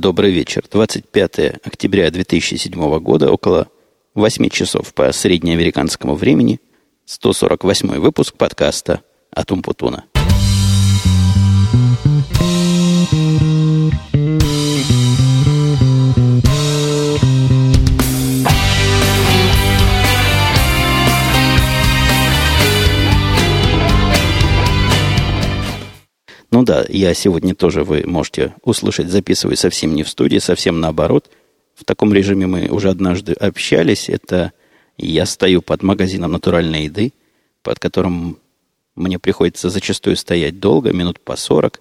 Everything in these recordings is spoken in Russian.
Добрый вечер. 25 октября 2007 года, около 8 часов по среднеамериканскому времени, 148 выпуск подкаста «Атум Путуна». Ну да, я сегодня тоже, вы можете услышать, записываю совсем не в студии, совсем наоборот. В таком режиме мы уже однажды общались. Это я стою под магазином натуральной еды, под которым мне приходится зачастую стоять долго, минут по сорок.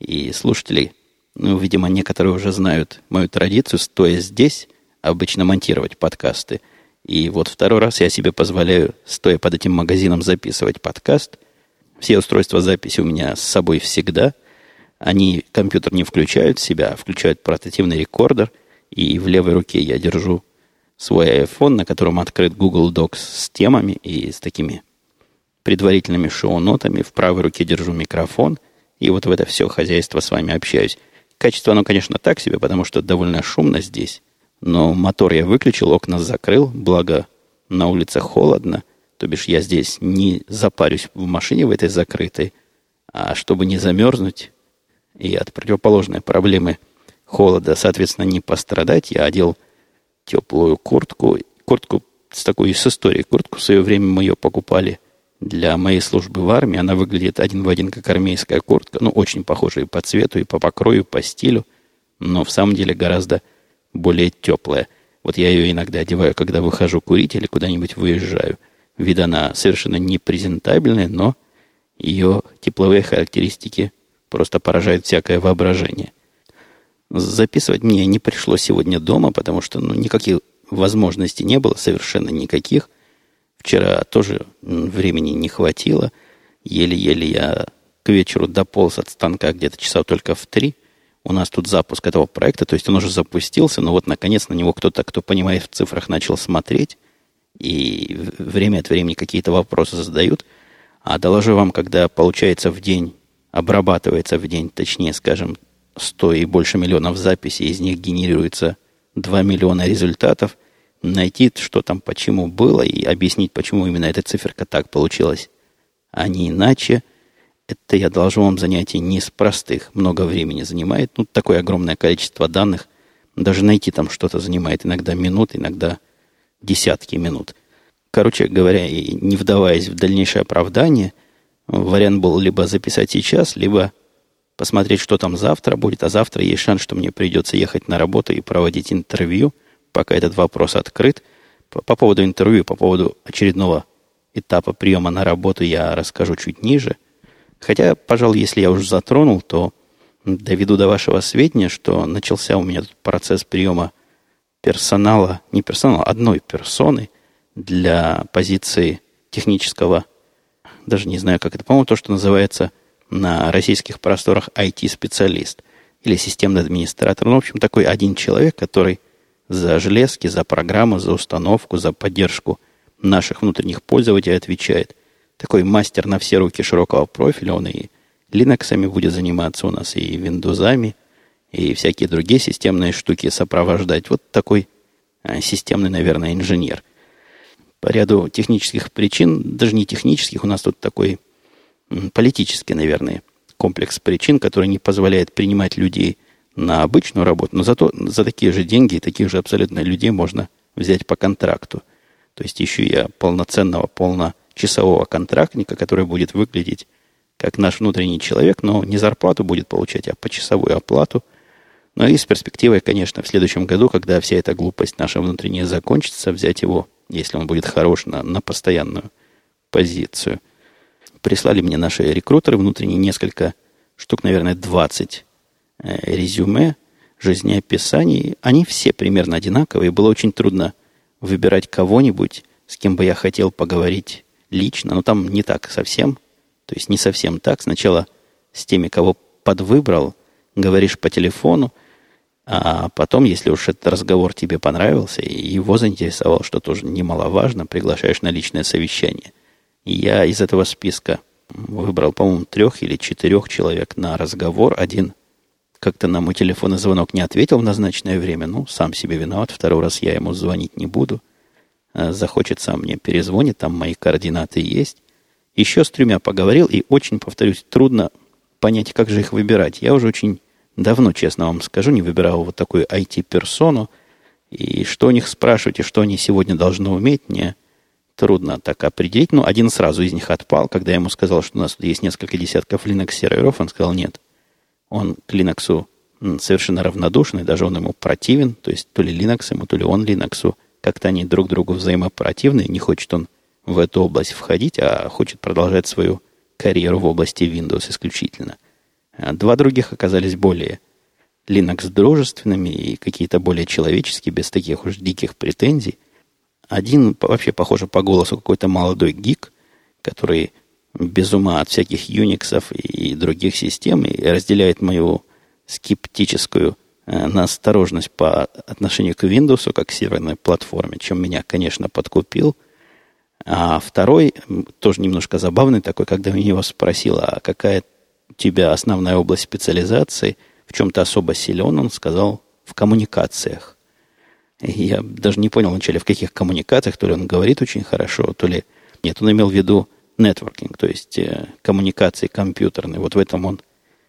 И слушатели, ну, видимо, некоторые уже знают мою традицию, стоя здесь, обычно монтировать подкасты. И вот второй раз я себе позволяю, стоя под этим магазином, записывать подкаст – все устройства записи у меня с собой всегда. Они компьютер не включают в себя, а включают портативный рекордер. И в левой руке я держу свой iPhone, на котором открыт Google Docs с темами и с такими предварительными шоу-нотами. В правой руке держу микрофон. И вот в это все хозяйство с вами общаюсь. Качество, оно, конечно, так себе, потому что довольно шумно здесь. Но мотор я выключил, окна закрыл, благо на улице холодно – то бишь я здесь не запарюсь в машине в этой закрытой, а чтобы не замерзнуть и от противоположной проблемы холода, соответственно, не пострадать, я одел теплую куртку. Куртку с такой с историей. Куртку в свое время мы ее покупали для моей службы в армии. Она выглядит один в один, как армейская куртка. Ну, очень похожая и по цвету, и по покрою, и по стилю. Но в самом деле гораздо более теплая. Вот я ее иногда одеваю, когда выхожу курить или куда-нибудь выезжаю – Вид она совершенно непрезентабельная, но ее тепловые характеристики просто поражают всякое воображение. Записывать мне не пришлось сегодня дома, потому что ну, никаких возможностей не было, совершенно никаких. Вчера тоже времени не хватило. Еле-еле я к вечеру дополз от станка где-то часа только в три. У нас тут запуск этого проекта, то есть он уже запустился, но вот наконец на него кто-то, кто понимает в цифрах, начал смотреть и время от времени какие-то вопросы задают. А доложу вам, когда получается в день, обрабатывается в день, точнее, скажем, 100 и больше миллионов записей, из них генерируется 2 миллиона результатов, найти, что там почему было, и объяснить, почему именно эта циферка так получилась, а не иначе, это я должен вам занятие не из простых, много времени занимает. Ну, такое огромное количество данных, даже найти там что-то занимает иногда минут, иногда десятки минут. Короче говоря, и не вдаваясь в дальнейшее оправдание, вариант был либо записать сейчас, либо посмотреть, что там завтра будет, а завтра есть шанс, что мне придется ехать на работу и проводить интервью, пока этот вопрос открыт. По, по поводу интервью, по поводу очередного этапа приема на работу я расскажу чуть ниже. Хотя, пожалуй, если я уже затронул, то доведу до вашего сведения, что начался у меня процесс приема персонала, не персонала, одной персоны для позиции технического, даже не знаю, как это, по-моему, то, что называется на российских просторах IT-специалист или системный администратор. Ну, в общем, такой один человек, который за железки, за программу, за установку, за поддержку наших внутренних пользователей отвечает. Такой мастер на все руки широкого профиля, он и Linux будет заниматься у нас, и Windows, и всякие другие системные штуки сопровождать. Вот такой а, системный, наверное, инженер. По ряду технических причин, даже не технических, у нас тут такой политический, наверное, комплекс причин, который не позволяет принимать людей на обычную работу, но зато за такие же деньги, таких же абсолютно людей можно взять по контракту. То есть еще я полноценного, полночасового контрактника, который будет выглядеть как наш внутренний человек, но не зарплату будет получать, а почасовую оплату – но и с перспективой, конечно, в следующем году, когда вся эта глупость наша внутренняя закончится, взять его, если он будет хорош, на, на постоянную позицию. Прислали мне наши рекрутеры внутренние несколько штук, наверное, 20 э, резюме, жизнеописаний. Они все примерно одинаковые. Было очень трудно выбирать кого-нибудь, с кем бы я хотел поговорить лично. Но там не так совсем. То есть не совсем так. Сначала с теми, кого подвыбрал, говоришь по телефону, а потом, если уж этот разговор тебе понравился и его заинтересовал, что тоже немаловажно, приглашаешь на личное совещание. Я из этого списка выбрал, по-моему, трех или четырех человек на разговор. Один как-то на мой телефонный звонок не ответил в назначенное время. Ну, сам себе виноват. Второй раз я ему звонить не буду. А захочет сам мне перезвонит, там мои координаты есть. Еще с тремя поговорил, и очень, повторюсь, трудно понять, как же их выбирать. Я уже очень давно, честно вам скажу, не выбирал вот такую IT-персону. И что у них спрашивать, и что они сегодня должны уметь, мне трудно так определить. Но один сразу из них отпал, когда я ему сказал, что у нас тут есть несколько десятков Linux-серверов, он сказал, нет, он к Linux совершенно равнодушный, даже он ему противен, то есть то ли Linux ему, то ли он Linux, как-то они друг другу взаимопротивны, не хочет он в эту область входить, а хочет продолжать свою карьеру в области Windows исключительно. А два других оказались более Linux дружественными и какие-то более человеческие, без таких уж диких претензий. Один вообще, похоже, по голосу какой-то молодой гик, который без ума от всяких Unix и других систем и разделяет мою скептическую э, настороженность по отношению к Windows как к серверной платформе, чем меня, конечно, подкупил. А второй, тоже немножко забавный такой, когда я его спросил, а какая у тебя основная область специализации, в чем ты особо силен, он сказал, в коммуникациях. Я даже не понял вначале, в каких коммуникациях, то ли он говорит очень хорошо, то ли... Нет, он имел в виду нетворкинг, то есть э, коммуникации компьютерные. Вот в этом он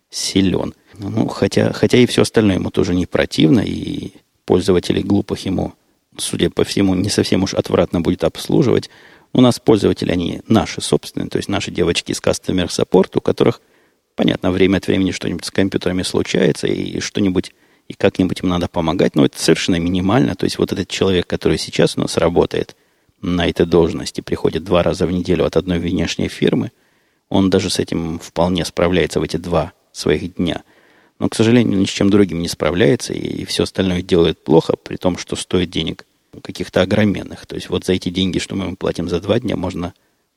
силен. Ну, хотя, хотя и все остальное ему тоже не противно, и пользователей глупых ему, судя по всему, не совсем уж отвратно будет обслуживать. У нас пользователи, они наши собственные, то есть наши девочки из Customer Support, у которых, понятно, время от времени что-нибудь с компьютерами случается, и что-нибудь, и как-нибудь им надо помогать, но это совершенно минимально. То есть вот этот человек, который сейчас у нас работает – на этой должности приходит два раза в неделю от одной внешней фирмы, он даже с этим вполне справляется в эти два своих дня. Но, к сожалению, ни с чем другим не справляется, и все остальное делает плохо, при том, что стоит денег каких-то огроменных. То есть вот за эти деньги, что мы платим за два дня, можно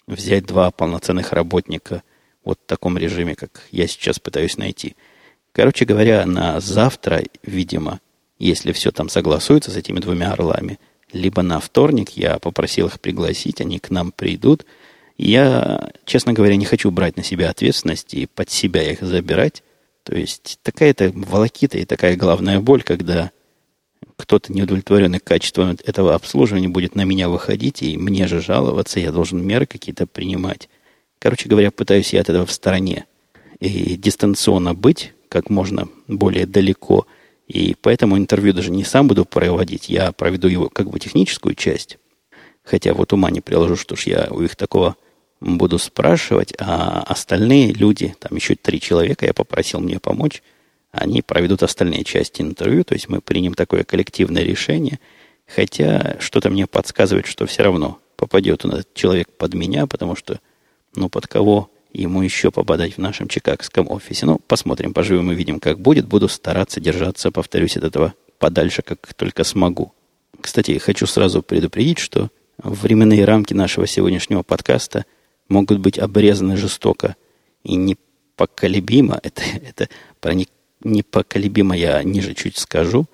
взять два полноценных работника вот в таком режиме, как я сейчас пытаюсь найти. Короче говоря, на завтра, видимо, если все там согласуется с этими двумя орлами, либо на вторник. Я попросил их пригласить, они к нам придут. Я, честно говоря, не хочу брать на себя ответственность и под себя их забирать. То есть такая-то волокита и такая главная боль, когда кто-то неудовлетворенный качеством этого обслуживания будет на меня выходить и мне же жаловаться, я должен меры какие-то принимать. Короче говоря, пытаюсь я от этого в стороне и дистанционно быть как можно более далеко – и поэтому интервью даже не сам буду проводить, я проведу его как бы техническую часть. Хотя вот ума не приложу, что ж я у их такого буду спрашивать, а остальные люди, там еще три человека, я попросил мне помочь, они проведут остальные части интервью, то есть мы примем такое коллективное решение, хотя что-то мне подсказывает, что все равно попадет он этот человек под меня, потому что, ну, под кого ему еще попадать в нашем чикагском офисе. Ну, посмотрим, поживем и видим, как будет. Буду стараться держаться, повторюсь, от этого подальше, как только смогу. Кстати, хочу сразу предупредить, что временные рамки нашего сегодняшнего подкаста могут быть обрезаны жестоко и непоколебимо. Это, это про непоколебимо я ниже чуть скажу.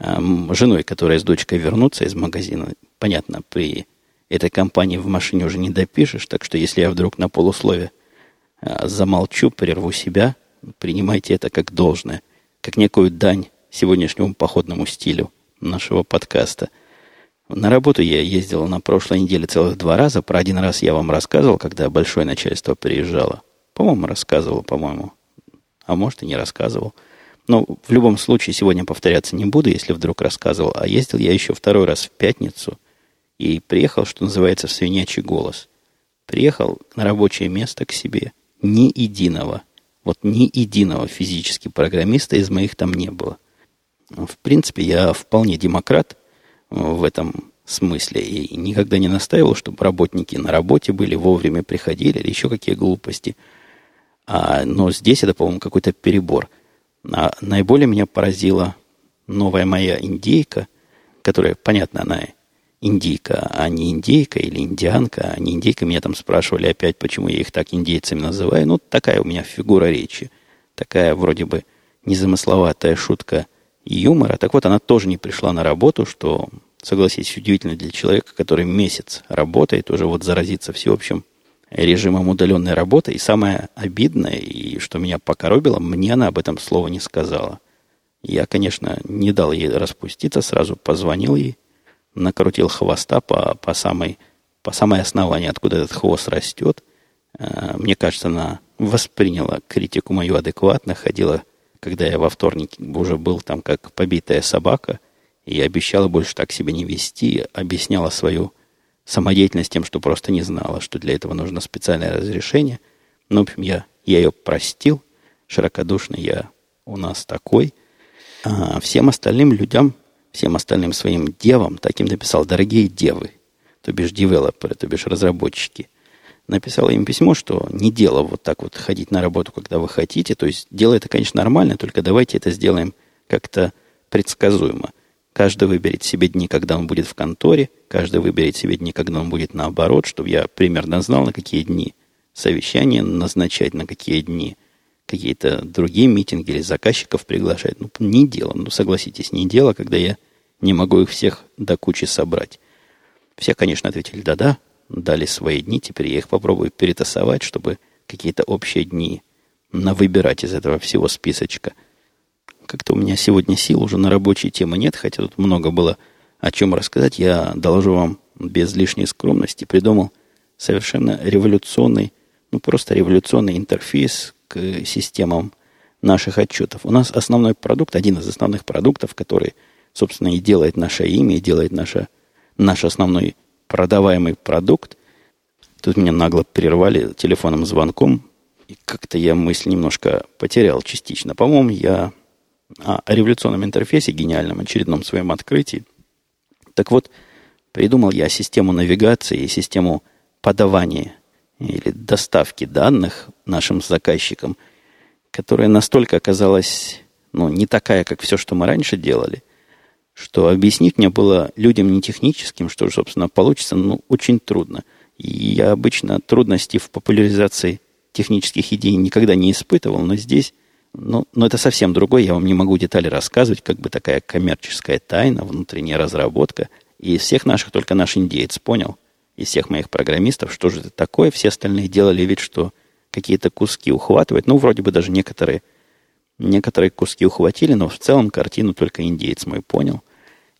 Женой, которая с дочкой вернутся из магазина, понятно, при этой компании в машине уже не допишешь, так что если я вдруг на полусловие а, замолчу, прерву себя, принимайте это как должное, как некую дань сегодняшнему походному стилю нашего подкаста. На работу я ездил на прошлой неделе целых два раза. Про один раз я вам рассказывал, когда большое начальство приезжало. По-моему, рассказывал, по-моему. А может, и не рассказывал. Но в любом случае сегодня повторяться не буду, если вдруг рассказывал. А ездил я еще второй раз в пятницу и приехал, что называется, в свинячий голос. Приехал на рабочее место к себе – ни единого, вот ни единого физически программиста из моих там не было. В принципе, я вполне демократ в этом смысле и никогда не настаивал, чтобы работники на работе были, вовремя приходили или еще какие глупости. А, но здесь это, по-моему, какой-то перебор. А наиболее меня поразила новая моя индейка, которая, понятно, она индийка, а не индейка или индианка, а не индейка. Меня там спрашивали опять, почему я их так индейцами называю. Ну, такая у меня фигура речи. Такая вроде бы незамысловатая шутка юмора. Так вот, она тоже не пришла на работу, что, согласитесь, удивительно для человека, который месяц работает, уже вот заразиться всеобщим режимом удаленной работы. И самое обидное, и что меня покоробило, мне она об этом слова не сказала. Я, конечно, не дал ей распуститься, сразу позвонил ей, накрутил хвоста по, по, самой, по самой основанию, откуда этот хвост растет. А, мне кажется, она восприняла критику мою адекватно, ходила, когда я во вторник уже был там как побитая собака, и обещала больше так себя не вести, объясняла свою самодеятельность тем, что просто не знала, что для этого нужно специальное разрешение. Ну, в общем, я, я ее простил, широкодушный я у нас такой. А всем остальным людям, всем остальным своим девам, таким написал, дорогие девы, то бишь девелоперы, то бишь разработчики. Написал им письмо, что не дело вот так вот ходить на работу, когда вы хотите. То есть дело это, конечно, нормально, только давайте это сделаем как-то предсказуемо – Каждый выберет себе дни, когда он будет в конторе, каждый выберет себе дни, когда он будет наоборот, чтобы я примерно знал, на какие дни совещания назначать, на какие дни какие-то другие митинги или заказчиков приглашать. Ну, не дело, ну, согласитесь, не дело, когда я не могу их всех до кучи собрать. Все, конечно, ответили «да-да», дали свои дни, теперь я их попробую перетасовать, чтобы какие-то общие дни навыбирать из этого всего списочка – как-то у меня сегодня сил уже на рабочие темы нет, хотя тут много было о чем рассказать. Я доложу вам без лишней скромности, придумал совершенно революционный, ну просто революционный интерфейс к системам наших отчетов. У нас основной продукт, один из основных продуктов, который, собственно, и делает наше имя, и делает наше, наш основной продаваемый продукт. Тут меня нагло прервали телефонным звонком, и как-то я мысль немножко потерял частично. По-моему, я о революционном интерфейсе, гениальном очередном своем открытии. Так вот, придумал я систему навигации и систему подавания или доставки данных нашим заказчикам, которая настолько оказалась ну, не такая, как все, что мы раньше делали, что объяснить мне было людям не техническим, что, собственно, получится, ну, очень трудно. И я обычно трудностей в популяризации технических идей никогда не испытывал, но здесь ну, но это совсем другое, я вам не могу детали рассказывать, как бы такая коммерческая тайна, внутренняя разработка. И из всех наших только наш индеец понял, из всех моих программистов, что же это такое. Все остальные делали вид, что какие-то куски ухватывают. Ну, вроде бы даже некоторые, некоторые куски ухватили, но в целом картину только индеец мой понял.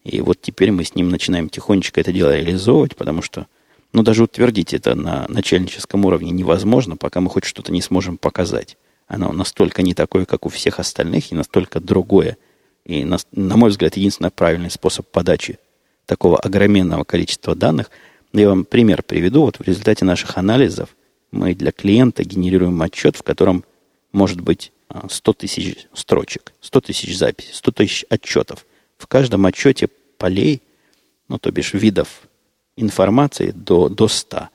И вот теперь мы с ним начинаем тихонечко это дело реализовывать, потому что, ну, даже утвердить это на начальническом уровне невозможно, пока мы хоть что-то не сможем показать. Оно настолько не такое, как у всех остальных, и настолько другое. И, на, на мой взгляд, единственный правильный способ подачи такого огроменного количества данных. Я вам пример приведу. Вот в результате наших анализов мы для клиента генерируем отчет, в котором может быть 100 а, тысяч строчек, 100 тысяч записей, 100 тысяч отчетов. В каждом отчете полей, ну, то бишь видов информации до, до 100.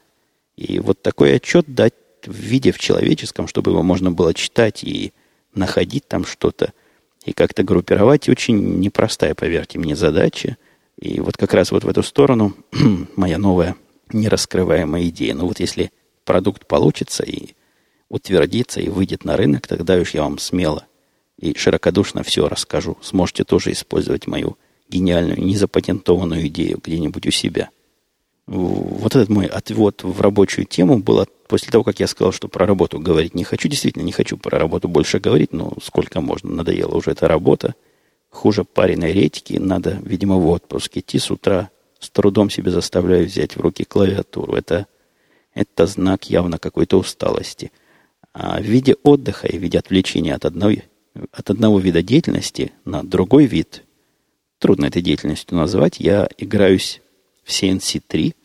И вот такой отчет дать в виде в человеческом, чтобы его можно было читать и находить там что-то, и как-то группировать. Очень непростая, поверьте мне, задача. И вот как раз вот в эту сторону моя новая нераскрываемая идея. Ну вот если продукт получится и утвердится, и выйдет на рынок, тогда уж я вам смело и широкодушно все расскажу. Сможете тоже использовать мою гениальную, незапатентованную идею где-нибудь у себя – вот этот мой отвод в рабочую тему был после того, как я сказал, что про работу говорить не хочу. Действительно, не хочу про работу больше говорить, но сколько можно. Надоела уже эта работа. Хуже пареной редьки. Надо, видимо, в отпуск идти с утра. С трудом себе заставляю взять в руки клавиатуру. Это, это знак явно какой-то усталости. А в виде отдыха и в виде отвлечения от одной, от одного вида деятельности на другой вид, трудно этой деятельностью назвать, я играюсь в CNC 3,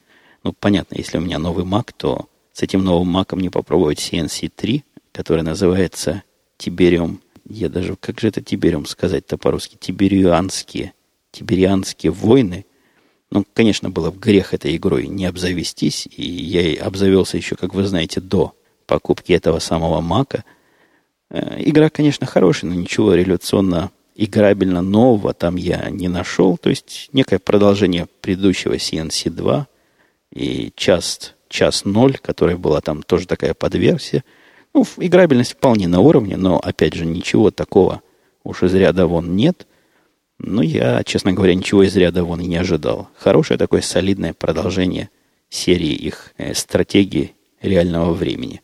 ну, понятно, если у меня новый Mac, то с этим новым Mac мне попробовать CNC 3, который называется Тибериум. Я даже, как же это Тибериум сказать-то по-русски? Тиберианские. Тиберианские войны. Ну, конечно, было в грех этой игрой не обзавестись, и я и обзавелся еще, как вы знаете, до покупки этого самого Мака. Э, игра, конечно, хорошая, но ничего революционно играбельно нового там я не нашел. То есть некое продолжение предыдущего CNC 2, и час, час ноль, которая была там тоже такая подверсия. Ну, играбельность вполне на уровне, но, опять же, ничего такого уж из ряда вон нет. Но я, честно говоря, ничего из ряда вон и не ожидал. Хорошее такое солидное продолжение серии их э, стратегии реального времени.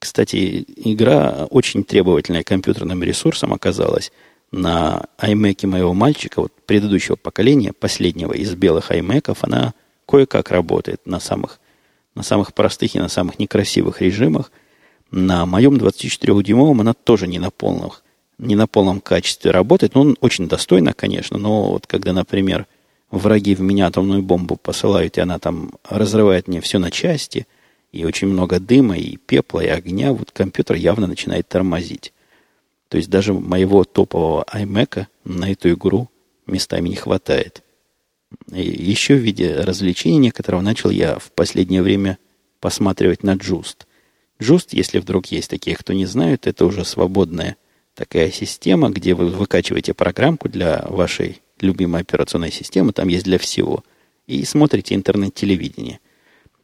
Кстати, игра очень требовательная компьютерным ресурсом оказалась. На iMac моего мальчика, вот предыдущего поколения, последнего из белых iMac, она кое-как работает на самых, на самых простых и на самых некрасивых режимах. На моем 24-дюймовом она тоже не на полном, не на полном качестве работает. Ну, он очень достойно, конечно, но вот когда, например, враги в меня атомную бомбу посылают, и она там разрывает мне все на части, и очень много дыма, и пепла, и огня, вот компьютер явно начинает тормозить. То есть даже моего топового iMac на эту игру местами не хватает. И еще в виде развлечения некоторого начал я в последнее время посматривать на Just. Just, если вдруг есть такие, кто не знает, это уже свободная такая система, где вы выкачиваете программку для вашей любимой операционной системы, там есть для всего, и смотрите интернет-телевидение.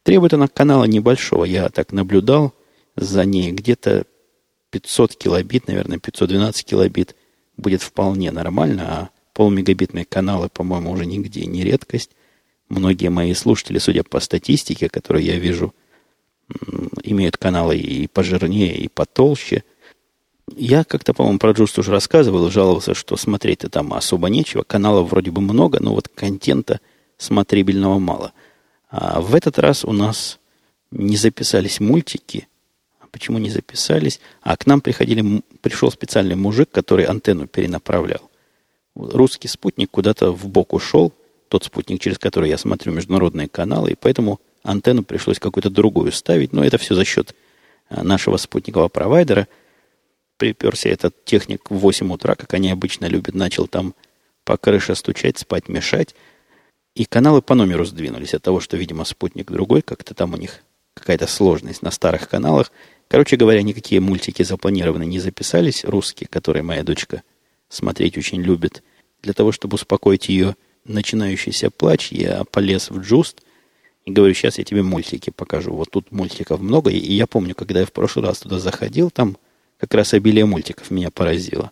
Требует она канала небольшого, я так наблюдал за ней, где-то 500 килобит, наверное, 512 килобит будет вполне нормально, а полумегабитные каналы, по-моему, уже нигде не редкость. Многие мои слушатели, судя по статистике, которую я вижу, имеют каналы и пожирнее, и потолще – я как-то, по-моему, про Джуст уже рассказывал жаловался, что смотреть-то там особо нечего. Каналов вроде бы много, но вот контента смотрибельного мало. А в этот раз у нас не записались мультики. А почему не записались? А к нам приходили, пришел специальный мужик, который антенну перенаправлял. Русский спутник куда-то в бок ушел, тот спутник, через который я смотрю международные каналы, и поэтому антенну пришлось какую-то другую ставить. Но это все за счет а, нашего спутникового провайдера – приперся этот техник в 8 утра, как они обычно любят, начал там по крыше стучать, спать, мешать. И каналы по номеру сдвинулись от того, что, видимо, спутник другой, как-то там у них какая-то сложность на старых каналах. Короче говоря, никакие мультики запланированы не записались, русские, которые моя дочка смотреть очень любит. Для того, чтобы успокоить ее начинающийся плач, я полез в Джуст и говорю, сейчас я тебе мультики покажу. Вот тут мультиков много. И я помню, когда я в прошлый раз туда заходил, там как раз обилие мультиков меня поразило.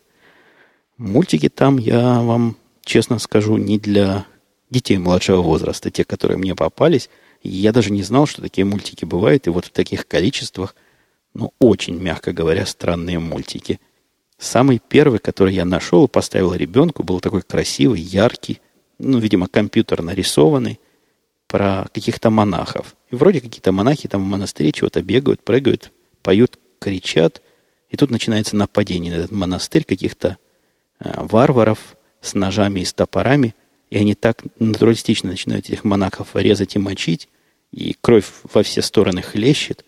Мультики там, я вам честно скажу, не для детей младшего возраста, те, которые мне попались. Я даже не знал, что такие мультики бывают, и вот в таких количествах, ну, очень, мягко говоря, странные мультики. Самый первый, который я нашел и поставил ребенку, был такой красивый, яркий, ну, видимо, компьютер нарисованный, про каких-то монахов. И вроде какие-то монахи там в монастыре чего-то бегают, прыгают, поют, кричат. И тут начинается нападение на этот монастырь каких-то э, варваров с ножами и с топорами. И они так натуралистично начинают этих монахов резать и мочить, и кровь во все стороны хлещет.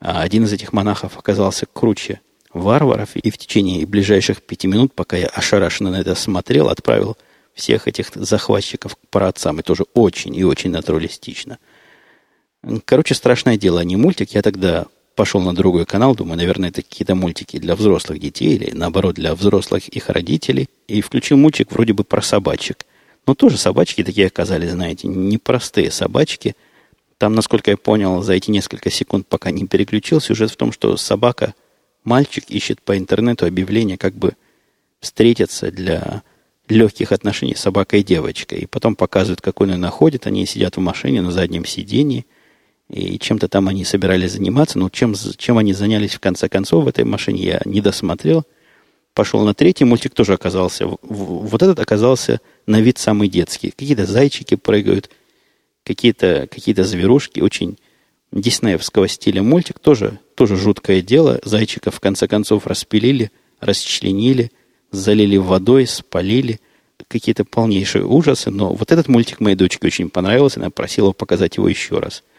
А один из этих монахов оказался круче варваров, и в течение ближайших пяти минут, пока я ошарашенно на это смотрел, отправил всех этих захватчиков к праотцам. И тоже очень и очень натуралистично. Короче, страшное дело, не мультик. Я тогда пошел на другой канал, думаю, наверное, это какие-то мультики для взрослых детей или, наоборот, для взрослых их родителей. И включил мультик вроде бы про собачек. Но тоже собачки такие оказались, знаете, непростые собачки. Там, насколько я понял, за эти несколько секунд, пока не переключил, сюжет в том, что собака, мальчик ищет по интернету объявление, как бы встретиться для легких отношений собака и девочка. И потом показывают, как он ее находит. Они сидят в машине на заднем сидении – и чем-то там они собирались заниматься, но чем, чем они занялись в конце концов в этой машине, я не досмотрел. Пошел на третий мультик, тоже оказался. Вот этот оказался на вид самый детский. Какие-то зайчики прыгают, какие-то какие зверушки, очень диснеевского стиля мультик, тоже, тоже жуткое дело. Зайчиков в конце концов распилили, расчленили, залили водой, спалили. Какие-то полнейшие ужасы, но вот этот мультик моей дочке очень понравился, она просила показать его еще раз –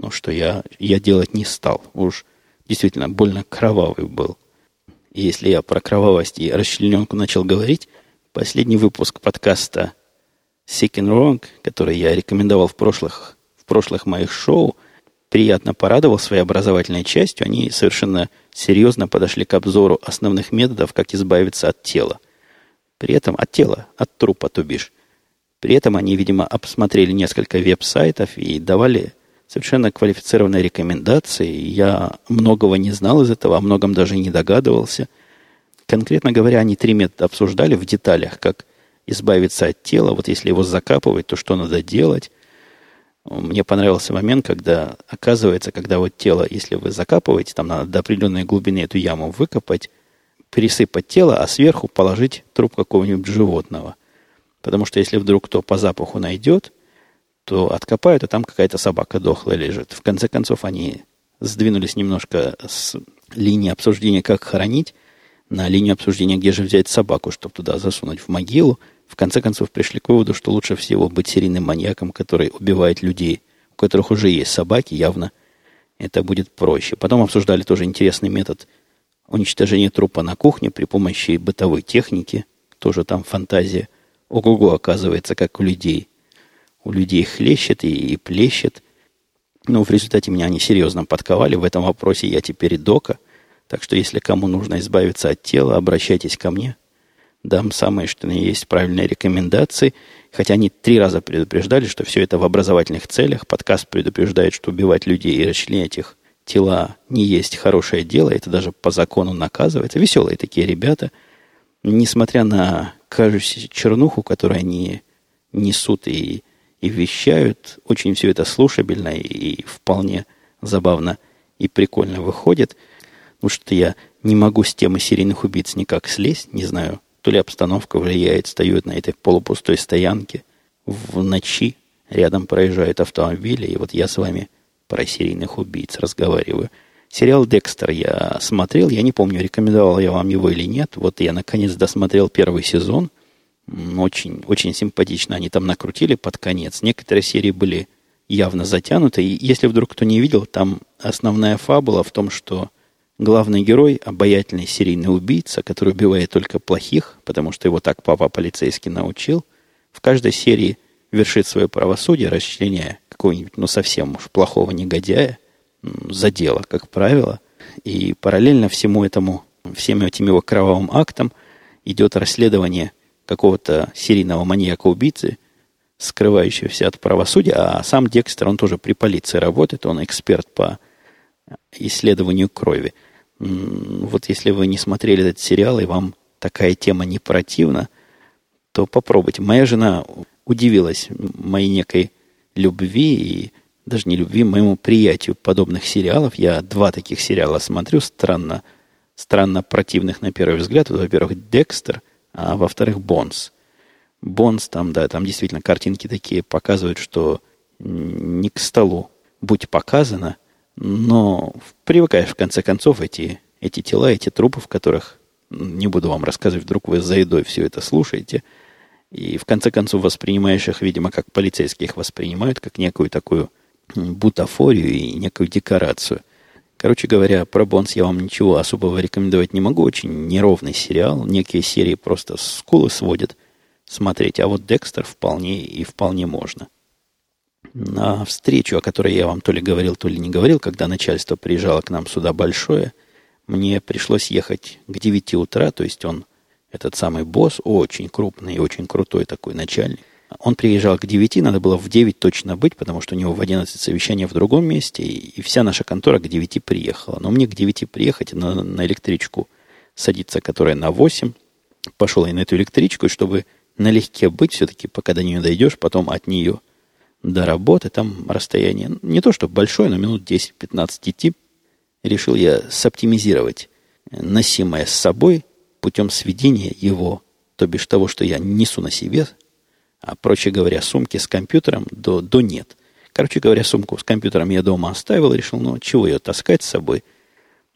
но что я, я делать не стал. Уж действительно больно кровавый был. И если я про кровавость и расчлененку начал говорить, последний выпуск подкаста Sick and Wrong, который я рекомендовал в прошлых, в прошлых моих шоу, приятно порадовал своей образовательной частью. Они совершенно серьезно подошли к обзору основных методов, как избавиться от тела. При этом от тела, от трупа, то бишь. При этом они, видимо, обсмотрели несколько веб-сайтов и давали совершенно квалифицированные рекомендации. Я многого не знал из этого, о многом даже не догадывался. Конкретно говоря, они три метода обсуждали в деталях, как избавиться от тела. Вот если его закапывать, то что надо делать. Мне понравился момент, когда, оказывается, когда вот тело, если вы закапываете, там надо до определенной глубины эту яму выкопать, пересыпать тело, а сверху положить труп какого-нибудь животного. Потому что если вдруг кто по запаху найдет, то откопают, а там какая-то собака дохлая лежит. В конце концов, они сдвинулись немножко с линии обсуждения, как хоронить, на линию обсуждения, где же взять собаку, чтобы туда засунуть в могилу. В конце концов, пришли к выводу, что лучше всего быть серийным маньяком, который убивает людей, у которых уже есть собаки, явно это будет проще. Потом обсуждали тоже интересный метод уничтожения трупа на кухне при помощи бытовой техники. Тоже там фантазия. Ого-го, оказывается, как у людей. У людей хлещет и, и плещет – ну, в результате меня они серьезно подковали. В этом вопросе я теперь дока. Так что, если кому нужно избавиться от тела, обращайтесь ко мне. Дам самые, что на есть правильные рекомендации. Хотя они три раза предупреждали, что все это в образовательных целях. Подкаст предупреждает, что убивать людей и расчленять их тела не есть хорошее дело. Это даже по закону наказывается. Веселые такие ребята. Несмотря на кажущуюся чернуху, которую они несут и и вещают. Очень все это слушабельно и вполне забавно и прикольно выходит. Ну что я не могу с темы серийных убийц никак слезть, не знаю, то ли обстановка влияет, стою на этой полупустой стоянке в ночи, рядом проезжают автомобили, и вот я с вами про серийных убийц разговариваю. Сериал «Декстер» я смотрел, я не помню, рекомендовал я вам его или нет. Вот я, наконец, досмотрел первый сезон – очень, очень симпатично они там накрутили под конец. Некоторые серии были явно затянуты. И если вдруг кто не видел, там основная фабула в том, что главный герой – обаятельный серийный убийца, который убивает только плохих, потому что его так папа полицейский научил. В каждой серии вершит свое правосудие, расчленяя какого-нибудь, ну, совсем уж плохого негодяя за дело, как правило. И параллельно всему этому, всем этим его кровавым актам идет расследование – какого-то серийного маньяка-убийцы, скрывающегося от правосудия, а сам Декстер, он тоже при полиции работает, он эксперт по исследованию крови. Вот если вы не смотрели этот сериал, и вам такая тема не противна, то попробуйте. Моя жена удивилась моей некой любви и даже не любви, моему приятию подобных сериалов. Я два таких сериала смотрю, странно, странно противных на первый взгляд. Во-первых, Декстер, а во-вторых, Бонс. Бонс там, да, там действительно картинки такие показывают, что не к столу будь показано, но привыкаешь в конце концов эти, эти тела, эти трупы, в которых, не буду вам рассказывать, вдруг вы за едой все это слушаете, и в конце концов воспринимаешь их, видимо, как полицейские их воспринимают, как некую такую бутафорию и некую декорацию. Короче говоря, про Бонс я вам ничего особого рекомендовать не могу. Очень неровный сериал. Некие серии просто скулы сводят смотреть. А вот Декстер вполне и вполне можно. На встречу, о которой я вам то ли говорил, то ли не говорил, когда начальство приезжало к нам сюда большое, мне пришлось ехать к 9 утра, то есть он, этот самый босс, очень крупный и очень крутой такой начальник, он приезжал к 9, надо было в 9 точно быть, потому что у него в 11 совещание в другом месте, и, и вся наша контора к 9 приехала. Но мне к 9 приехать на, на электричку садиться, которая на 8. Пошел я на эту электричку, и чтобы налегке быть, все-таки пока до нее дойдешь, потом от нее до работы, там расстояние не то, что большое, но минут 10-15 идти, решил я соптимизировать носимое с собой путем сведения его, то бишь того, что я несу на себе, а, проще говоря, сумки с компьютером до, до нет. Короче говоря, сумку с компьютером я дома оставил, решил, ну, чего ее таскать с собой.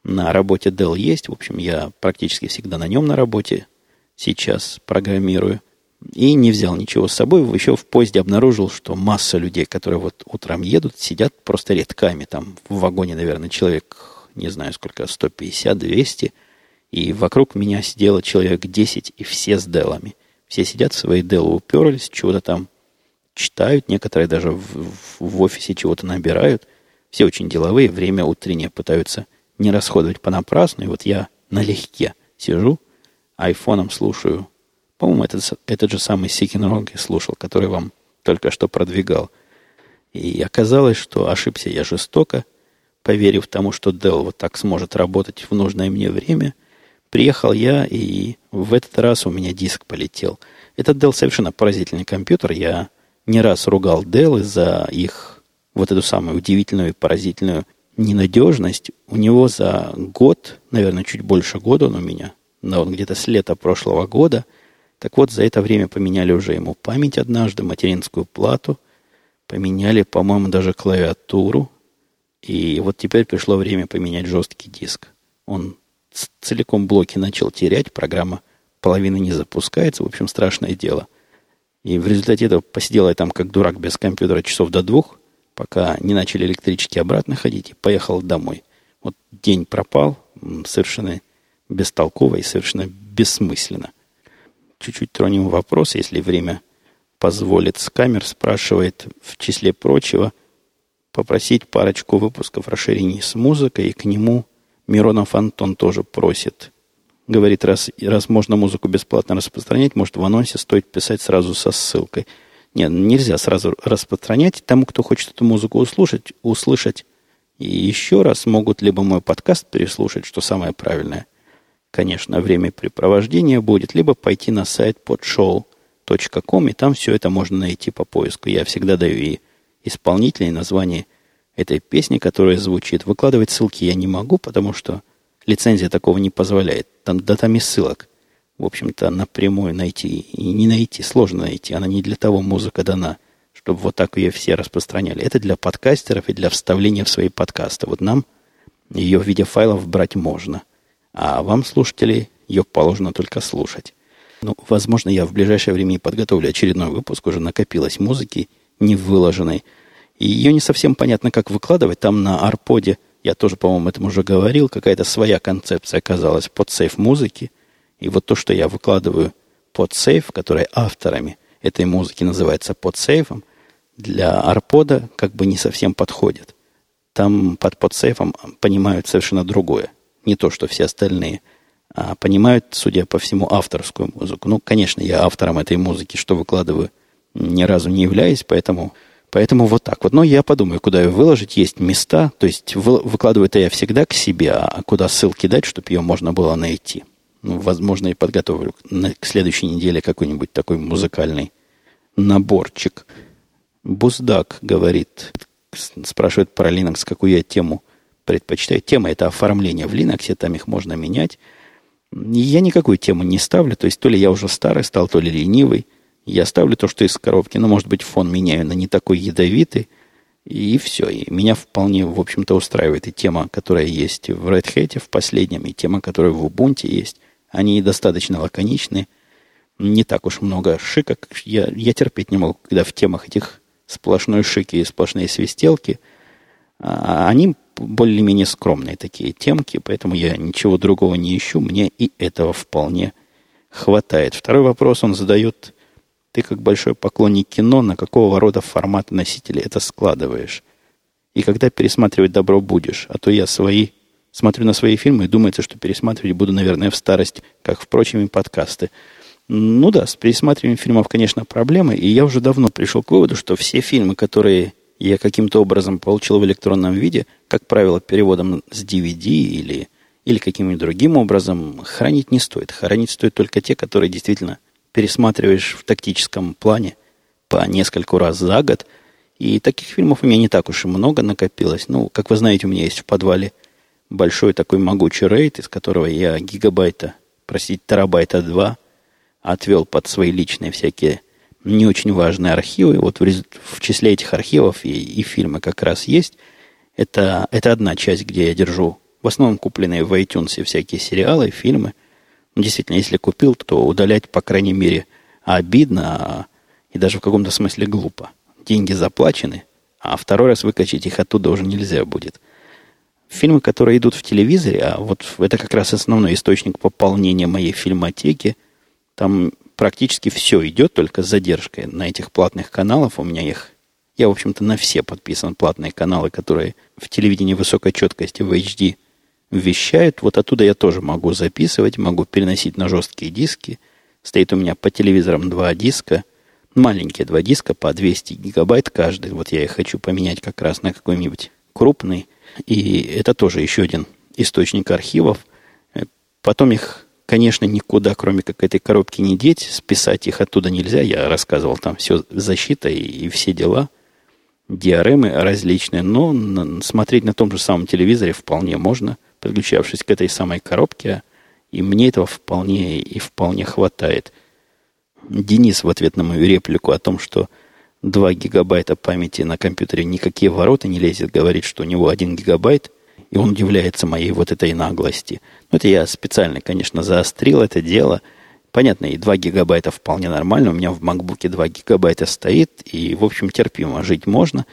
На работе Dell есть, в общем, я практически всегда на нем на работе сейчас программирую. И не взял ничего с собой. Еще в поезде обнаружил, что масса людей, которые вот утром едут, сидят просто редками. Там в вагоне, наверное, человек, не знаю сколько, 150, 200. И вокруг меня сидело человек 10, и все с делами. Все сидят свои делы, уперлись, чего-то там читают, некоторые даже в, в офисе чего-то набирают. Все очень деловые, время утреннее пытаются не расходовать понапрасну. И вот я налегке сижу, айфоном слушаю. По-моему, этот, этот же самый Сикин я слушал, который вам только что продвигал. И оказалось, что ошибся я жестоко, поверив тому, что Dell вот так сможет работать в нужное мне время – Приехал я, и в этот раз у меня диск полетел. Этот Dell совершенно поразительный компьютер. Я не раз ругал Dell из-за их вот эту самую удивительную и поразительную ненадежность, у него за год, наверное, чуть больше года он у меня, но он где-то с лета прошлого года, так вот, за это время поменяли уже ему память однажды, материнскую плату, поменяли, по-моему, даже клавиатуру, и вот теперь пришло время поменять жесткий диск. Он целиком блоки начал терять, программа половины не запускается, в общем, страшное дело. И в результате этого посидел я там как дурак без компьютера часов до двух, пока не начали электрички обратно ходить, и поехал домой. Вот день пропал, совершенно бестолково и совершенно бессмысленно. Чуть-чуть тронем вопрос, если время позволит. С камер спрашивает, в числе прочего, попросить парочку выпусков расширений с музыкой, и к нему Миронов Антон тоже просит. Говорит, раз, раз можно музыку бесплатно распространять, может, в анонсе стоит писать сразу со ссылкой. Нет, нельзя сразу распространять. Тому, кто хочет эту музыку услышать, услышать и еще раз могут либо мой подкаст переслушать, что самое правильное, конечно, времяпрепровождение будет, либо пойти на сайт podshow.com, и там все это можно найти по поиску. Я всегда даю и исполнителей название этой песни, которая звучит. Выкладывать ссылки я не могу, потому что лицензия такого не позволяет. Там, да там и ссылок в общем-то, напрямую найти и не найти, сложно найти. Она не для того музыка дана, чтобы вот так ее все распространяли. Это для подкастеров и для вставления в свои подкасты. Вот нам ее в виде файлов брать можно. А вам, слушатели, ее положено только слушать. Ну, возможно, я в ближайшее время подготовлю очередной выпуск. Уже накопилось музыки не выложенной. И ее не совсем понятно, как выкладывать. Там на арподе, я тоже, по-моему, этом уже говорил, какая-то своя концепция оказалась под сейф музыки – и вот то, что я выкладываю под сейф, который авторами этой музыки называется под сейфом, для арпода как бы не совсем подходит. Там под подсейфом понимают совершенно другое. Не то, что все остальные. А понимают, судя по всему, авторскую музыку. Ну, конечно, я автором этой музыки, что выкладываю, ни разу не являюсь, поэтому, поэтому вот так вот. Но я подумаю, куда ее выложить. Есть места, то есть выкладываю это я всегда к себе, а куда ссылки дать, чтобы ее можно было найти ну, возможно, и подготовлю к следующей неделе какой-нибудь такой музыкальный наборчик. Буздак говорит, спрашивает про Linux, какую я тему предпочитаю. Тема это оформление в Linux, там их можно менять. Я никакую тему не ставлю, то есть то ли я уже старый стал, то ли ленивый. Я ставлю то, что из коробки, но, может быть, фон меняю на не такой ядовитый, и все. И меня вполне, в общем-то, устраивает и тема, которая есть в Red Hat в последнем, и тема, которая в Ubuntu есть. Они достаточно лаконичны. Не так уж много шика. Я, я терпеть не могу, когда в темах этих сплошной шики и сплошные свистелки. А они более-менее скромные такие темки, поэтому я ничего другого не ищу. Мне и этого вполне хватает. Второй вопрос он задает. Ты, как большой поклонник кино, на какого рода формата носителя это складываешь? И когда пересматривать добро будешь? А то я свои смотрю на свои фильмы и думается, что пересматривать буду, наверное, в старость, как, впрочем, и подкасты. Ну да, с пересматриванием фильмов, конечно, проблемы, и я уже давно пришел к выводу, что все фильмы, которые я каким-то образом получил в электронном виде, как правило, переводом с DVD или, или каким-нибудь другим образом, хранить не стоит. Хранить стоит только те, которые действительно пересматриваешь в тактическом плане по нескольку раз за год. И таких фильмов у меня не так уж и много накопилось. Ну, как вы знаете, у меня есть в подвале – большой такой могучий рейд, из которого я гигабайта, простите, терабайта 2 отвел под свои личные всякие не очень важные архивы. Вот в, в числе этих архивов и, и фильмы как раз есть. Это, это одна часть, где я держу в основном купленные в iTunes всякие сериалы, фильмы. Ну, действительно, если купил, то удалять, по крайней мере, обидно а, и даже в каком-то смысле глупо. Деньги заплачены, а второй раз выкачать их оттуда уже нельзя будет – фильмы, которые идут в телевизоре, а вот это как раз основной источник пополнения моей фильмотеки, там практически все идет, только с задержкой на этих платных каналах. У меня их, я, в общем-то, на все подписан платные каналы, которые в телевидении высокой четкости в HD вещают. Вот оттуда я тоже могу записывать, могу переносить на жесткие диски. Стоит у меня по телевизорам два диска, маленькие два диска по 200 гигабайт каждый. Вот я их хочу поменять как раз на какой-нибудь крупный и это тоже еще один источник архивов. Потом их, конечно, никуда, кроме как этой коробки, не деть. Списать их оттуда нельзя. Я рассказывал, там все защита и, и все дела. диаремы различные, но смотреть на том же самом телевизоре вполне можно, подключавшись к этой самой коробке, и мне этого вполне и вполне хватает. Денис в ответ на мою реплику о том, что 2 гигабайта памяти на компьютере никакие ворота не лезет, говорит, что у него 1 гигабайт, и он удивляется моей вот этой наглости. Ну, это я специально, конечно, заострил это дело. Понятно, и 2 гигабайта вполне нормально. У меня в макбуке 2 гигабайта стоит, и, в общем, терпимо жить можно.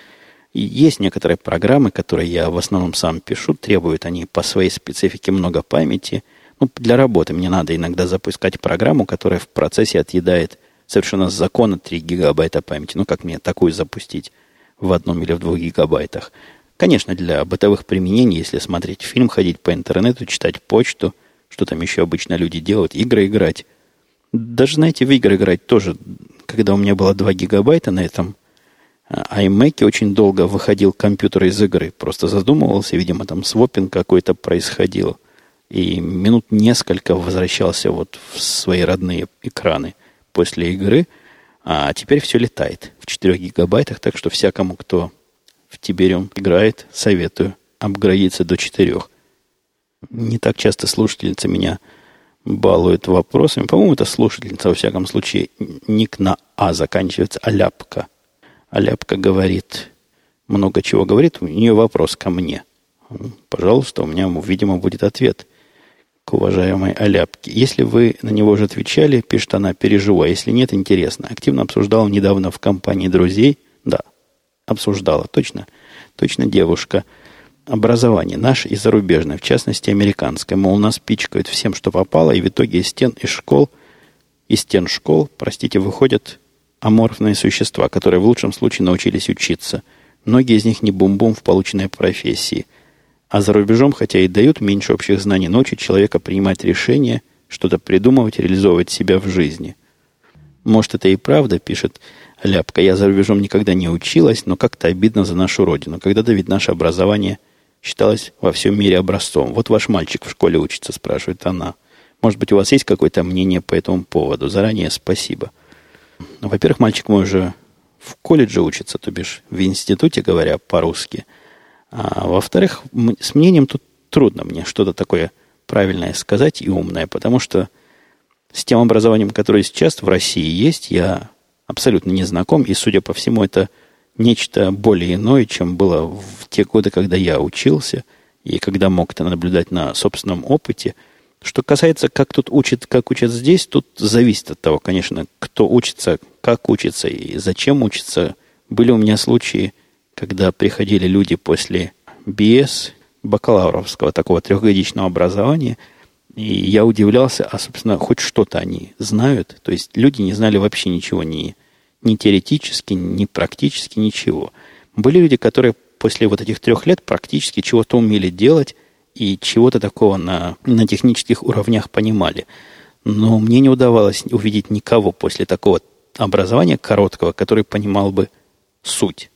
И есть некоторые программы, которые я в основном сам пишу, требуют они по своей специфике много памяти. Ну, для работы мне надо иногда запускать программу, которая в процессе отъедает совершенно с закона 3 гигабайта памяти. Ну, как мне такую запустить в одном или в двух гигабайтах? Конечно, для бытовых применений, если смотреть фильм, ходить по интернету, читать почту, что там еще обычно люди делают, игры играть. Даже, знаете, в игры играть тоже, когда у меня было 2 гигабайта на этом а, iMac, очень долго выходил компьютер из игры. Просто задумывался, видимо, там свопинг какой-то происходил. И минут несколько возвращался вот в свои родные экраны после игры, а теперь все летает в 4 гигабайтах, так что всякому, кто в Тибериум играет, советую апгрейдиться до 4. Не так часто слушательница меня балует вопросами. По-моему, это слушательница, во всяком случае, ник на А заканчивается, Аляпка. Аляпка говорит, много чего говорит, у нее вопрос ко мне. Пожалуйста, у меня, видимо, будет ответ к уважаемой Аляпке. Если вы на него уже отвечали, пишет она, переживу. А если нет, интересно. Активно обсуждал недавно в компании друзей. Да, обсуждала, точно. Точно девушка. Образование наше и зарубежное, в частности, американское. Мол, нас пичкают всем, что попало, и в итоге из стен из школ, из стен школ, простите, выходят аморфные существа, которые в лучшем случае научились учиться. Многие из них не бум-бум в полученной профессии – а за рубежом, хотя и дают меньше общих знаний, но учат человека принимать решения, что-то придумывать, реализовывать себя в жизни. Может, это и правда, пишет Ляпка. Я за рубежом никогда не училась, но как-то обидно за нашу родину. Когда-то ведь наше образование считалось во всем мире образцом. Вот ваш мальчик в школе учится, спрашивает она. Может быть, у вас есть какое-то мнение по этому поводу? Заранее спасибо. Ну, во-первых, мальчик мой уже в колледже учится, то бишь в институте, говоря по-русски – а во-вторых, с мнением тут трудно мне что-то такое правильное сказать и умное, потому что с тем образованием, которое сейчас в России есть, я абсолютно не знаком, и, судя по всему, это нечто более иное, чем было в те годы, когда я учился, и когда мог это наблюдать на собственном опыте. Что касается, как тут учат, как учат здесь, тут зависит от того, конечно, кто учится, как учится и зачем учится. Были у меня случаи, когда приходили люди после BS, бакалавровского такого трехгодичного образования, и я удивлялся, а, собственно, хоть что-то они знают. То есть люди не знали вообще ничего, ни, ни теоретически, ни практически, ничего. Были люди, которые после вот этих трех лет практически чего-то умели делать и чего-то такого на, на технических уровнях понимали. Но мне не удавалось увидеть никого после такого образования короткого, который понимал бы суть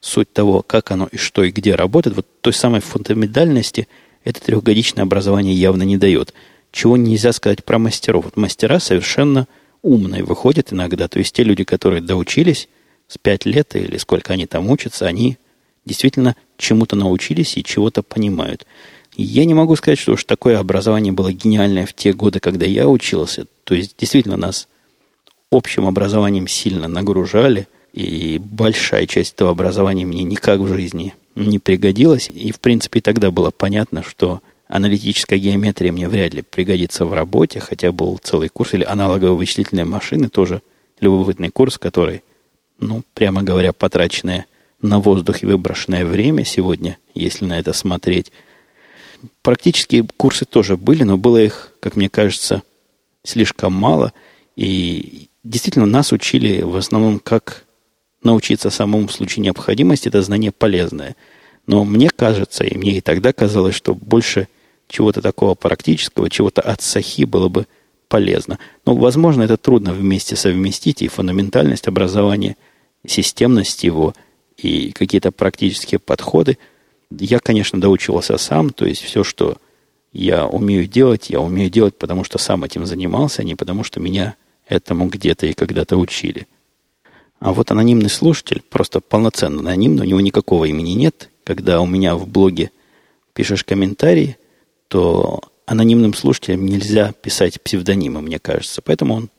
суть того, как оно и что и где работает, вот той самой фундаментальности это трехгодичное образование явно не дает. Чего нельзя сказать про мастеров. Вот мастера совершенно умные выходят иногда. То есть те люди, которые доучились с пять лет или сколько они там учатся, они действительно чему-то научились и чего-то понимают. Я не могу сказать, что уж такое образование было гениальное в те годы, когда я учился. То есть действительно нас общим образованием сильно нагружали – и большая часть этого образования мне никак в жизни не пригодилась. И, в принципе, тогда было понятно, что аналитическая геометрия мне вряд ли пригодится в работе, хотя был целый курс, или аналоговые вычислительные машины, тоже любопытный курс, который, ну, прямо говоря, потраченное на воздух и выброшенное время сегодня, если на это смотреть. Практически курсы тоже были, но было их, как мне кажется, слишком мало. И действительно нас учили в основном как научиться самому в случае необходимости, это знание полезное. Но мне кажется, и мне и тогда казалось, что больше чего-то такого практического, чего-то от сахи было бы полезно. Но, возможно, это трудно вместе совместить и фундаментальность образования, системность его, и какие-то практические подходы. Я, конечно, доучивался сам, то есть все, что я умею делать, я умею делать, потому что сам этим занимался, а не потому что меня этому где-то и когда-то учили. А вот анонимный слушатель, просто полноценно анонимный, у него никакого имени нет. Когда у меня в блоге пишешь комментарий, то анонимным слушателям нельзя писать псевдонимы, мне кажется. Поэтому он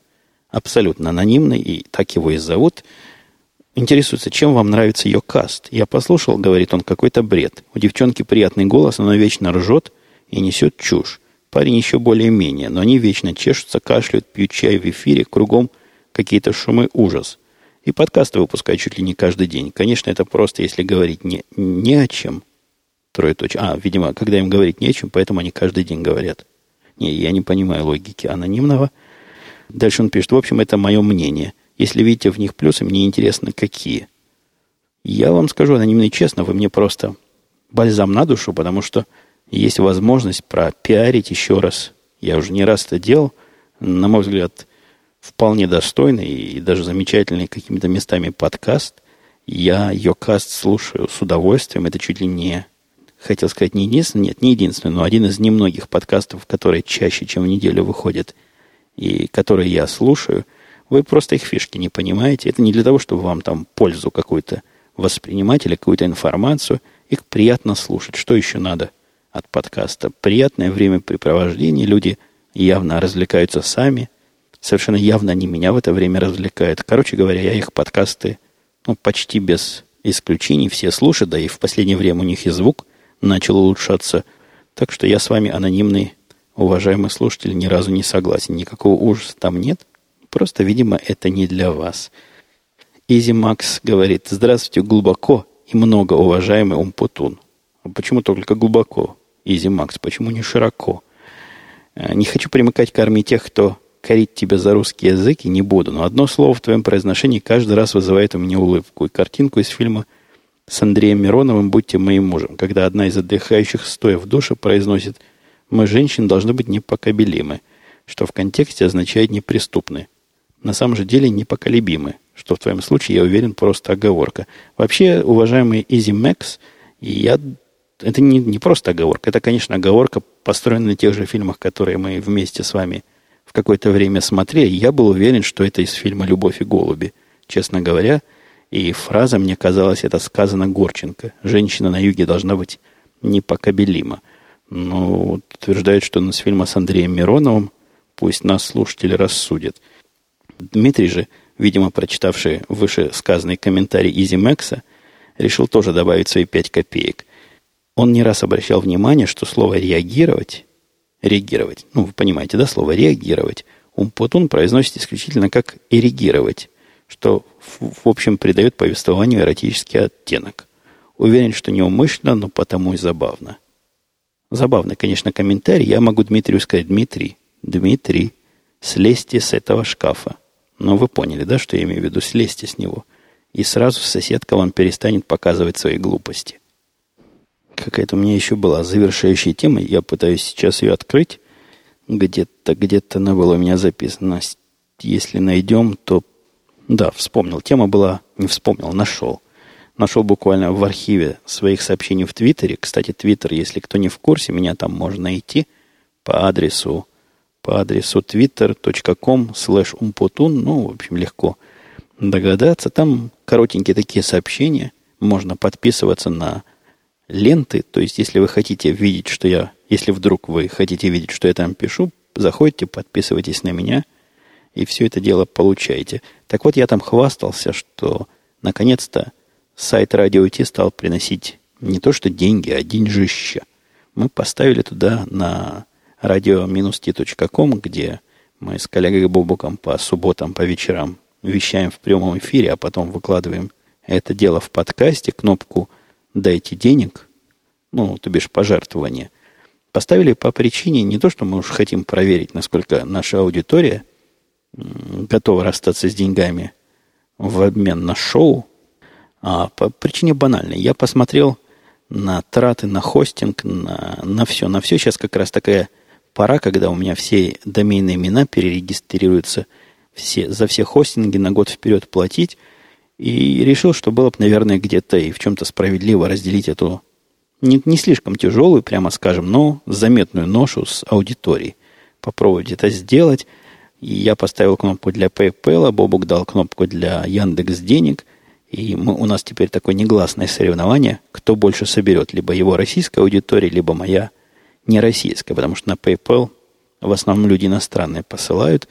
абсолютно анонимный, и так его и зовут. Интересуется, чем вам нравится ее каст. Я послушал, говорит он, какой-то бред. У девчонки приятный голос, она вечно ржет и несет чушь. Парень еще более-менее, но они вечно чешутся, кашляют, пьют чай в эфире, кругом какие-то шумы, ужас. И подкасты выпускают чуть ли не каждый день. Конечно, это просто, если говорить не, не о чем. Трое точек. А, видимо, когда им говорить не о чем, поэтому они каждый день говорят. Не, я не понимаю логики анонимного. Дальше он пишет, в общем, это мое мнение. Если видите в них плюсы, мне интересно, какие. Я вам скажу анонимно и честно, вы мне просто бальзам на душу, потому что есть возможность пропиарить еще раз. Я уже не раз это делал. На мой взгляд, вполне достойный и даже замечательный какими-то местами подкаст. Я ее каст слушаю с удовольствием. Это чуть ли не, хотел сказать, не единственный, нет, не единственный, но один из немногих подкастов, которые чаще, чем в неделю выходят, и которые я слушаю. Вы просто их фишки не понимаете. Это не для того, чтобы вам там пользу какую-то воспринимать или какую-то информацию. Их приятно слушать. Что еще надо – от подкаста. Приятное времяпрепровождение. Люди явно развлекаются сами. Совершенно явно они меня в это время развлекают. Короче говоря, я их подкасты ну, почти без исключений все слушаю, да и в последнее время у них и звук начал улучшаться. Так что я с вами, анонимный, уважаемый слушатель, ни разу не согласен. Никакого ужаса там нет. Просто, видимо, это не для вас. Изи Макс говорит, здравствуйте, глубоко и много уважаемый Умпутун. А почему только глубоко? Изи Макс, почему не широко? Э, не хочу примыкать к армии тех, кто корить тебя за русский язык, и не буду. Но одно слово в твоем произношении каждый раз вызывает у меня улыбку. И картинку из фильма с Андреем Мироновым «Будьте моим мужем», когда одна из отдыхающих, стоя в душе, произносит «Мы, женщины, должны быть непоколебимы», что в контексте означает «неприступны». На самом же деле непоколебимы, что в твоем случае, я уверен, просто оговорка. Вообще, уважаемый Изи Макс, я это не, не просто оговорка, это, конечно, оговорка, построенная на тех же фильмах, которые мы вместе с вами какое-то время смотрели. Я был уверен, что это из фильма «Любовь и голуби», честно говоря. И фраза, мне казалось, это сказано Горченко. Женщина на юге должна быть непокобелима. Но утверждает, что с фильма с Андреем Мироновым пусть нас слушатели рассудят. Дмитрий же, видимо, прочитавший выше сказанный комментарий Изи Мэкса, решил тоже добавить свои пять копеек – он не раз обращал внимание, что слово «реагировать», реагировать, ну, вы понимаете, да, слово «реагировать», Умпутун произносит исключительно как «эрегировать», что, в общем, придает повествованию эротический оттенок. Уверен, что неумышленно, но потому и забавно. Забавный, конечно, комментарий. Я могу Дмитрию сказать, Дмитрий, Дмитрий, слезьте с этого шкафа. Но вы поняли, да, что я имею в виду, слезьте с него. И сразу соседка вам перестанет показывать свои глупости какая-то у меня еще была завершающая тема. Я пытаюсь сейчас ее открыть. Где-то, где-то она была у меня записана. Если найдем, то... Да, вспомнил. Тема была... Не вспомнил, нашел. Нашел буквально в архиве своих сообщений в Твиттере. Кстати, Твиттер, если кто не в курсе, меня там можно найти по адресу по адресу twitter.com slash umputun. Ну, в общем, легко догадаться. Там коротенькие такие сообщения. Можно подписываться на ленты. То есть, если вы хотите видеть, что я... Если вдруг вы хотите видеть, что я там пишу, заходите, подписывайтесь на меня, и все это дело получаете. Так вот, я там хвастался, что наконец-то сайт Радио Ти стал приносить не то что деньги, а деньжища. Мы поставили туда на radio-t.com, где мы с коллегой Бобуком по субботам, по вечерам вещаем в прямом эфире, а потом выкладываем это дело в подкасте, кнопку – дайте денег, ну, то бишь пожертвования, поставили по причине не то, что мы уж хотим проверить, насколько наша аудитория готова расстаться с деньгами в обмен на шоу, а по причине банальной. Я посмотрел на траты, на хостинг, на, на все. На все сейчас как раз такая пора, когда у меня все доменные имена перерегистрируются, все, за все хостинги на год вперед платить – и решил, что было бы, наверное, где-то и в чем-то справедливо разделить эту не, не слишком тяжелую, прямо скажем, но заметную ношу с аудиторией. Попробовать это сделать. И я поставил кнопку для PayPal, а Бобук дал кнопку для Яндекс Денег. И мы, у нас теперь такое негласное соревнование, кто больше соберет, либо его российская аудитория, либо моя нероссийская, потому что на PayPal в основном люди иностранные посылают.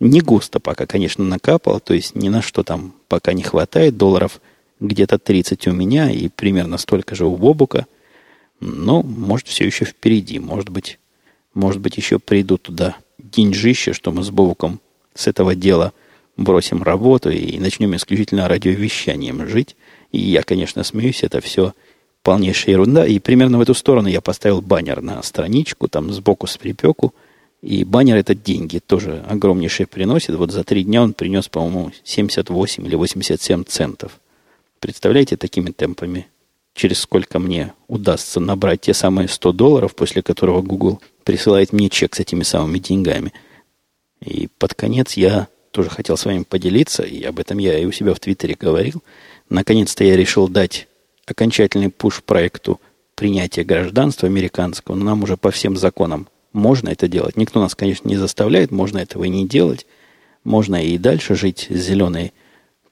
Не густо пока, конечно, накапало, то есть ни на что там пока не хватает долларов. Где-то 30 у меня и примерно столько же у Бобука. Но, может, все еще впереди. Может быть, может быть, еще придут туда деньжище, что мы с Бобуком с этого дела бросим работу и начнем исключительно радиовещанием жить. И я, конечно, смеюсь, это все полнейшая ерунда. И примерно в эту сторону я поставил баннер на страничку, там сбоку с припеку. И баннер это деньги тоже огромнейшие приносит. Вот за три дня он принес, по-моему, 78 или 87 центов. Представляете, такими темпами, через сколько мне удастся набрать те самые 100 долларов, после которого Google присылает мне чек с этими самыми деньгами. И под конец я тоже хотел с вами поделиться, и об этом я и у себя в Твиттере говорил. Наконец-то я решил дать окончательный пуш проекту принятия гражданства американского, но нам уже по всем законам можно это делать. Никто нас, конечно, не заставляет, можно этого и не делать. Можно и дальше жить с зеленой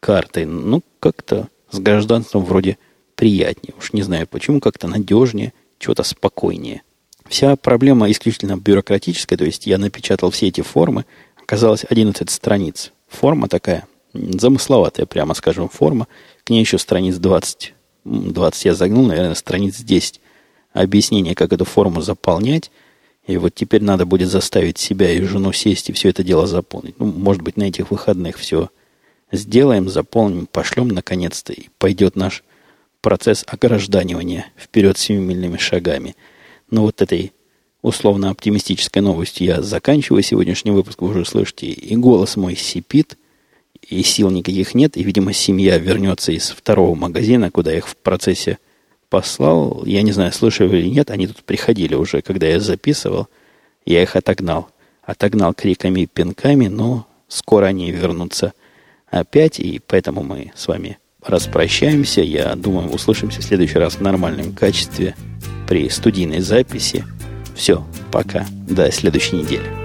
картой. Ну, как-то с гражданством вроде приятнее. Уж не знаю почему, как-то надежнее, чего-то спокойнее. Вся проблема исключительно бюрократическая, то есть я напечатал все эти формы, оказалось 11 страниц. Форма такая, замысловатая, прямо скажем, форма. К ней еще страниц 20 20 я загнул, наверное, страниц 10 объяснение, как эту форму заполнять. И вот теперь надо будет заставить себя и жену сесть и все это дело заполнить. Ну, может быть, на этих выходных все сделаем, заполним, пошлем наконец-то, и пойдет наш процесс огражданивания вперед семимильными шагами. Но вот этой условно оптимистической новостью я заканчиваю сегодняшний выпуск. Вы уже слышите, и голос мой сипит, и сил никаких нет, и, видимо, семья вернется из второго магазина, куда их в процессе послал. Я не знаю, слышали или нет, они тут приходили уже, когда я записывал. Я их отогнал. Отогнал криками и пинками, но скоро они вернутся опять, и поэтому мы с вами распрощаемся. Я думаю, услышимся в следующий раз в нормальном качестве при студийной записи. Все, пока. До следующей недели.